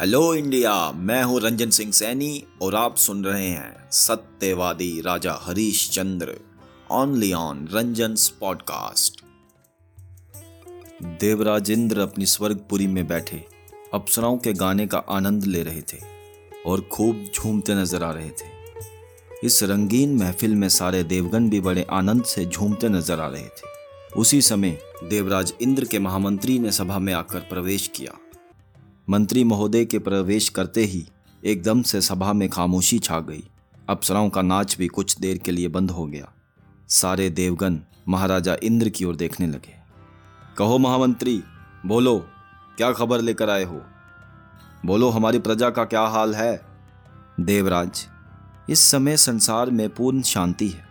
Hello India, मैं हूँ रंजन सिंह सैनी और आप सुन रहे हैं सत्यवादी Raja Harishchandra only on Ranjan podcast Devraj Indra अपनी स्वर्गपुरी में बैठे, अप्सराओं के गाने का आनंद ले रहे थे और खूब झूमते नज़र आ रहे थे। इस रंगीन महफिल में सारे देवगण भी बड़े आनंद से झूमते नज़र आ रहे थे। उसी समय देवराज इंद्र के महामंत्री ने सभा में आकर प्रवेश किया। मंत्री महोदय के प्रवेश करते ही एकदम से सभा में खामोशी छा गई। अप्सराओं का नाच भी कुछ देर के लिए बंद हो गया। सारे देवगन महाराजा इंद्र की ओर देखने लगे। कहो महामंत्री, बोलो, क्या खबर लेकर आए हो? बोलो, हमारी प्रजा का क्या हाल है? देवराज, इस समय संसार में पूर्ण शांति है।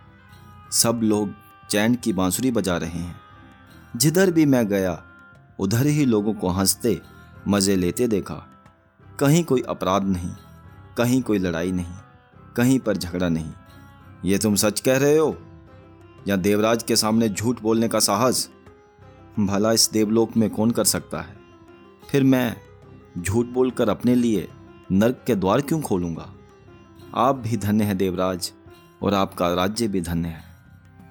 सब लोग चैन की बांसुरी बजा रहे हैं। जिधर भी मैं गया, उधर ही लोगों को हँसते मज़े लेते देखा। कहीं कोई अपराध नहीं, कहीं कोई लड़ाई नहीं, कहीं पर झगड़ा नहीं। ये तुम सच कह रहे हो? या देवराज के सामने झूठ बोलने का साहस? भला इस देवलोक में कौन कर सकता है? फिर मैं झूठ बोलकर अपने लिए नर्क के द्वार क्यों खोलूँगा? आप भी धन्य हैं देवराज, और आपका राज्य भी धन्य है।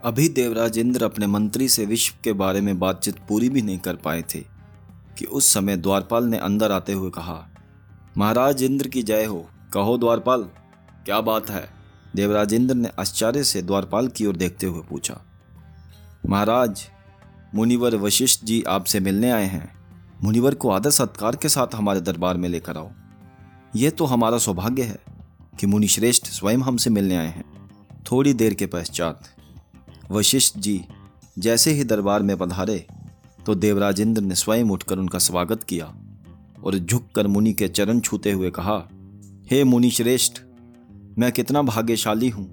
अभी देवराज इंद्र अपने मंत्री से विश्व के बारे में बातचीत पूरी भी नहीं कर पाए थे। कि उस समय द्वारपाल ने अंदर आते हुए कहा, महाराज इंद्र की जय हो। कहो द्वारपाल, क्या बात है? देवराज इंद्र ने आश्चर्य से द्वारपाल की ओर देखते हुए पूछा, महाराज, मुनिवर वशिष्ठ जी आपसे मिलने आए हैं। मुनिवर को आदर सत्कार के साथ हमारे दरबार में लेकर आओ। यह तो हमारा सौभाग्य है कि मुनि श्रेष्ठ स्वयं हमसे मिलने आए हैं। थोड़ी देर के पश्चात वशिष्ठ जी जैसे ही दरबार में पधारे तो देवराजेंद्र ने स्वयं उठकर उनका स्वागत किया और झुककर मुनि के चरण छूते हुए कहा, हे मुनि श्रेष्ठ मैं कितना भाग्यशाली हूँ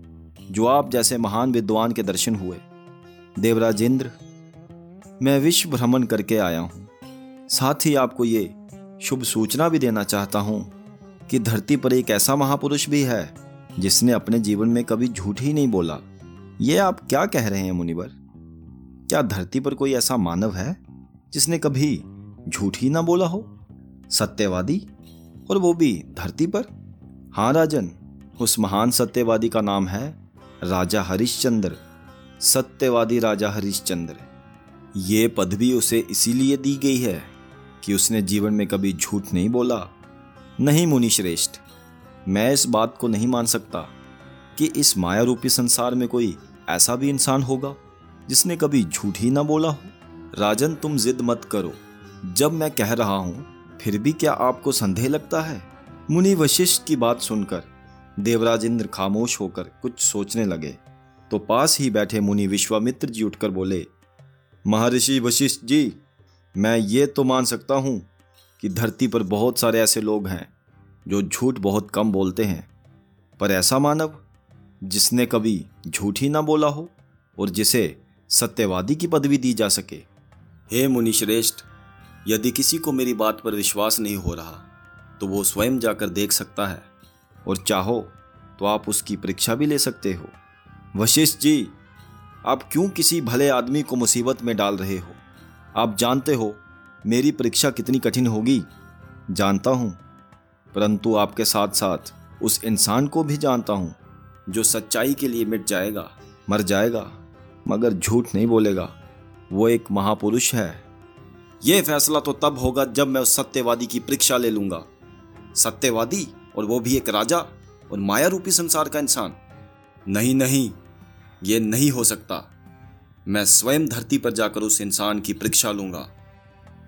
जो आप जैसे महान विद्वान के दर्शन हुए। देवराजेंद्र, मैं विश्व भ्रमण करके आया हूँ। साथ ही आपको ये शुभ सूचना भी देना चाहता हूँ कि धरती पर एक ऐसा महापुरुष भी है जिसने अपने जीवन में कभी झूठ ही नहीं बोला। ये आप क्या कह रहे हैं मुनिवर? क्या धरती पर कोई ऐसा मानव है जिसने कभी झूठ ही ना बोला हो? सत्यवादी? और वो भी धरती पर? हाँ राजन, उस महान सत्यवादी का नाम है राजा हरिश्चंद्र। सत्यवादी राजा हरिश्चंद्र। ये पदवी उसे इसीलिए दी गई है कि उसने जीवन में कभी झूठ नहीं बोला, नहीं मुनि श्रेष्ठ मैं इस बात को नहीं मान सकता कि इस माया रूपी संसार में कोई ऐसा भी इंसान होगा। जिसने कभी झूठ ही ना बोला हो। राजन, तुम जिद मत करो। जब मैं कह रहा हूँ, फिर भी क्या आपको संदेह लगता है? मुनि वशिष्ठ की बात सुनकर देवराज इंद्र खामोश होकर कुछ सोचने लगे। तो पास ही बैठे मुनि विश्वामित्र जी उठकर बोले, महर्षि वशिष्ठ जी, मैं ये तो मान सकता हूँ कि धरती पर बहुत सारे ऐसे लोग हैं, जो झूठ बहुत कम बोलते हैं। पर ऐसा मानव, जिसने कभी झूठ ही ना बोला हो और जिसे सत्यवादी की पदवी दी जा सके। हे मुनिश्रेष्ठ, यदि किसी को मेरी बात पर विश्वास नहीं हो रहा तो वो स्वयं जाकर देख सकता है। और चाहो तो आप उसकी परीक्षा भी ले सकते हो। वशिष्ठ जी, आप क्यों किसी भले आदमी को मुसीबत में डाल रहे हो? आप जानते हो, मेरी परीक्षा कितनी कठिन होगी? जानता हूँ। परंतु आपके साथ साथ उस इंसान को भी जानता हूँ, जो सच्चाई के लिए मिट जाएगा, मर जाएगा। मगर झूठ नहीं बोलेगा। वो एक महापुरुष है। यह फैसला तो तब होगा जब मैं उस सत्यवादी की परीक्षा ले लूँगा। सत्यवादी और वो भी एक राजा और माया रूपी संसार का इंसान। नहीं नहीं, ये नहीं हो सकता। मैं स्वयं धरती पर जाकर उस इंसान की परीक्षा लूँगा।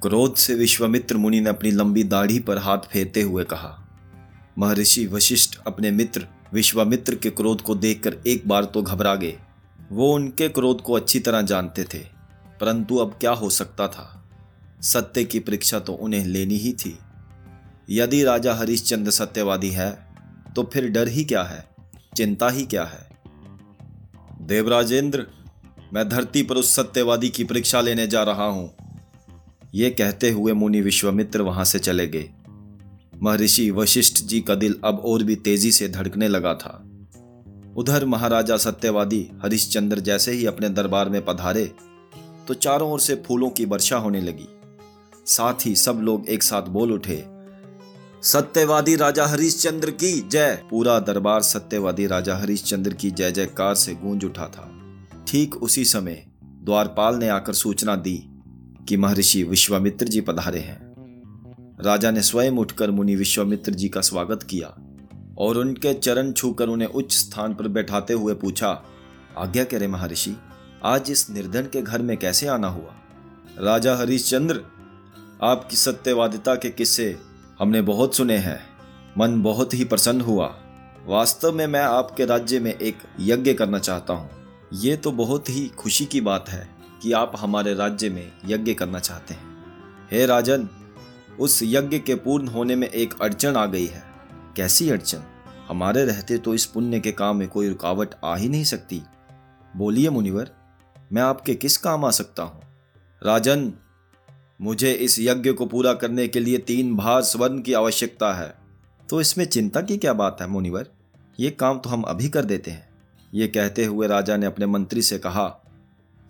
क्रोध से विश्वामित्र मुनि ने अपनी लंबी दाढ़ी पर हाथ फेरते हुए कहा। महर्षि वशिष्ठ अपने मित्र विश्वामित्र के क्रोध को देखकर एक बार तो घबरा गए। वो उनके क्रोध को अच्छी तरह जानते थे, परंतु अब क्या हो सकता था? सत्य की परीक्षा तो उन्हें लेनी ही थी। यदि राजा हरिश्चंद्र सत्यवादी है तो फिर डर ही क्या है? चिंता ही क्या है? देवराजेंद्र, मैं धरती पर उस सत्यवादी की परीक्षा लेने जा रहा हूँ। ये कहते हुए मुनि विश्वामित्र वहाँ से चले गए। महर्षि वशिष्ठ जी का दिल अब और भी तेज़ी से धड़कने लगा था। उधर महाराजा सत्यवादी हरिश्चंद्र जैसे ही अपने दरबार में पधारे तो चारों ओर से फूलों की वर्षा होने लगी। साथ ही सब लोग एक साथ बोल उठे, सत्यवादी राजा हरिश्चंद्र की जय! पूरा दरबार सत्यवादी राजा हरिश्चंद्र की जय जयकार से गूंज उठा था। ठीक उसी समय द्वारपाल ने आकर सूचना दी कि महर्षि विश्वामित्र जी पधारे हैं। राजा ने स्वयं उठकर मुनि विश्वामित्र जी का स्वागत किया। और उनके चरण छूकर उन्हें उच्च स्थान पर बैठाते हुए पूछा, आज्ञा करे महर्षि, आज इस निर्धन के घर में कैसे आना हुआ? राजा हरिश्चंद्र, आपकी सत्यवादिता के किस्से हमने बहुत सुने हैं, मन बहुत ही प्रसन्न हुआ। वास्तव में मैं आपके राज्य में एक यज्ञ करना चाहता हूँ। ये तो बहुत ही खुशी की बात है कि आप हमारे राज्य में यज्ञ करना चाहते हैं। हे राजन, उस यज्ञ के पूर्ण होने में एक अड़चन आ गई है। कैसी अड़चन? हमारे रहते तो इस पुण्य के काम में कोई रुकावट आ ही नहीं सकती। बोलिए मुनिवर, मैं आपके किस काम आ सकता हूँ? राजन, मुझे इस यज्ञ को पूरा करने के लिए तीन भार स्वर्ण की आवश्यकता है। तो इसमें चिंता की क्या बात है मुनिवर? ये काम तो हम अभी कर देते हैं। ये कहते हुए राजा ने अपने मंत्री से कहा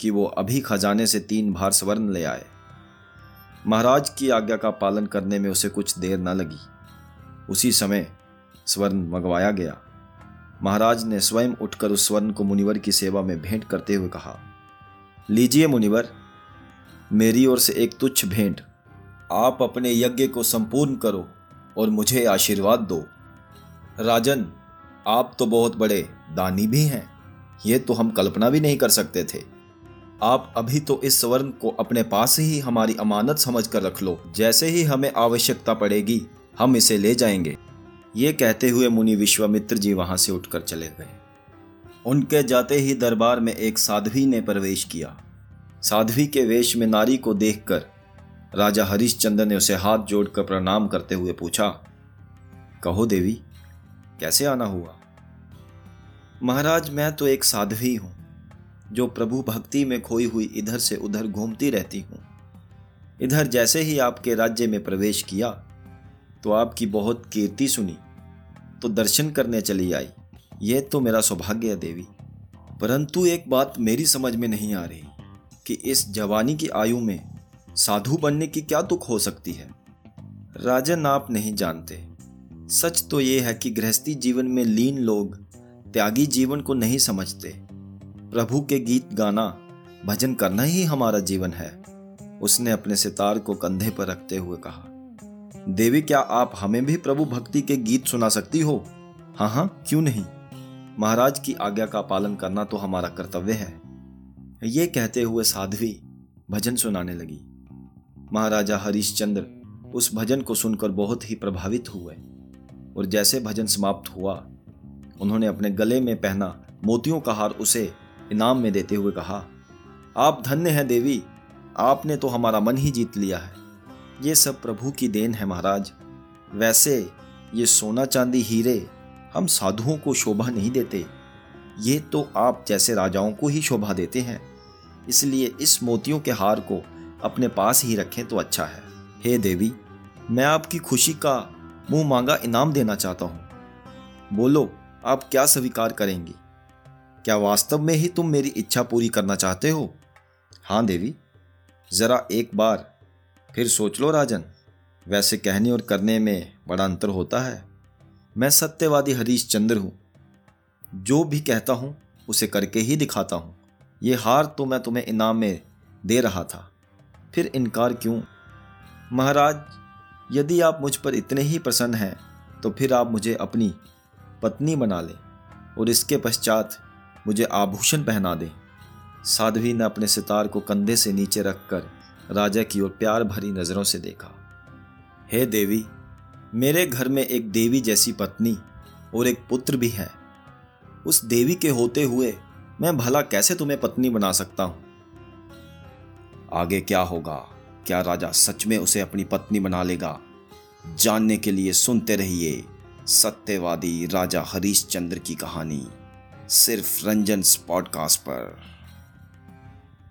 कि वो अभी खजाने से तीन भार स्वर्ण ले आए। महाराज की आज्ञा का पालन करने में उसे कुछ देर न लगी। उसी समय स्वर्ण मंगवाया गया। महाराज ने स्वयं उठकर उस स्वर्ण को मुनिवर की सेवा में भेंट करते हुए कहा, लीजिए मुनिवर, मेरी ओर से एक तुच्छ भेंट। आप अपने यज्ञ को संपूर्ण करो और मुझे आशीर्वाद दो। राजन, आप तो बहुत बड़े दानी भी हैं। ये तो हम कल्पना भी नहीं कर सकते थे। आप अभी तो इस स्वर्ण को अपने पास ही हमारी अमानत समझ कर रख लो। जैसे ही हमें आवश्यकता पड़ेगी हम इसे ले जाएँगे। ये कहते हुए मुनि विश्वामित्र जी वहाँ से उठकर चले गए। उनके जाते ही दरबार में एक साध्वी ने प्रवेश किया। साध्वी के वेश में नारी को देखकर राजा हरिश्चंद्र ने उसे हाथ जोड़कर प्रणाम करते हुए पूछा, कहो देवी, कैसे आना हुआ? महाराज, मैं तो एक साध्वी हूँ, जो प्रभु भक्ति में खोई हुई इधर से उधर घूमती रहती हूँ। इधर जैसे ही आपके राज्य में प्रवेश किया तो आपकी बहुत कीर्ति सुनी तो दर्शन करने चली आई। यह तो मेरा सौभाग्य है देवी। परंतु एक बात मेरी समझ में नहीं आ रही कि इस जवानी की आयु में साधु बनने की क्या दुख हो सकती है। राजन आप नहीं जानते। सच तो ये है कि गृहस्थी जीवन में लीन लोग त्यागी जीवन को नहीं समझते। प्रभु के गीत गाना, भजन करना ही हमारा जीवन है, उसने अपने सितार को कंधे पर रखते हुए कहा। देवी, क्या आप हमें भी प्रभु भक्ति के गीत सुना सकती हो? हाँ हाँ क्यों नहीं? महाराज की आज्ञा का पालन करना तो हमारा कर्तव्य है। ये कहते हुए साध्वी भजन सुनाने लगी। महाराजा हरिश्चंद्र उस भजन को सुनकर बहुत ही प्रभावित हुए और जैसे भजन समाप्त हुआ, उन्होंने अपने गले में पहना मोतियों का हार उसे इनाम में देते हुए कहा, आप धन्य हैं देवी, आपने तो हमारा मन ही जीत लिया है। ये सब प्रभु की देन है महाराज। वैसे ये सोना चांदी हीरे हम साधुओं को शोभा नहीं देते। ये तो आप जैसे राजाओं को ही शोभा देते हैं। इसलिए इस मोतियों के हार को अपने पास ही रखें तो अच्छा है। हे देवी, मैं आपकी खुशी का मुँह मांगा इनाम देना चाहता हूँ। बोलो, आप क्या स्वीकार करेंगी? क्या वास्तव में ही तुम मेरी इच्छा पूरी करना चाहते हो? हाँ देवी, जरा एक बार फिर सोच लो राजन, वैसे कहने और करने में बड़ा अंतर होता है। मैं सत्यवादी हरीश चंद्र हूँ। जो भी कहता हूँ, उसे करके ही दिखाता हूँ। ये हार तो मैं तुम्हें इनाम में दे रहा था। फिर इनकार क्यों? महाराज, यदि आप मुझ पर इतने ही प्रसन्न हैं तो फिर आप मुझे अपनी पत्नी बना लें और इसके पश्चात मुझे आभूषण पहना दें। साध्वी ने अपने सितार को कंधे से नीचे रखकर राजा की ओर प्यार भरी नज़रों से देखा। हे देवी, मेरे घर में एक देवी जैसी पत्नी और एक पुत्र भी है। उस देवी के होते हुए मैं भला कैसे तुम्हें पत्नी बना सकता हूँ? आगे क्या होगा? क्या राजा सच में उसे अपनी पत्नी बना लेगा? जानने के लिए सुनते रहिए सत्यवादी राजा हरीश चंद्र की कहानी, सिर्फ़ रंजन पॉडकास्ट पर।